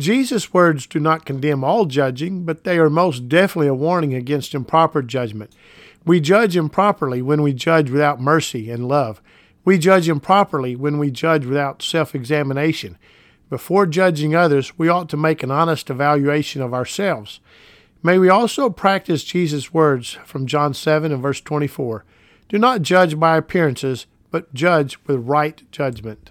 Jesus' words do not condemn all judging, but they are most definitely a warning against improper judgment. We judge improperly when we judge without mercy and love. We judge improperly when we judge without self examination. Before judging others, we ought to make an honest evaluation of ourselves. May we also practice Jesus' words from John 7 and verse 24 Do not judge by appearances, but judge with right judgment.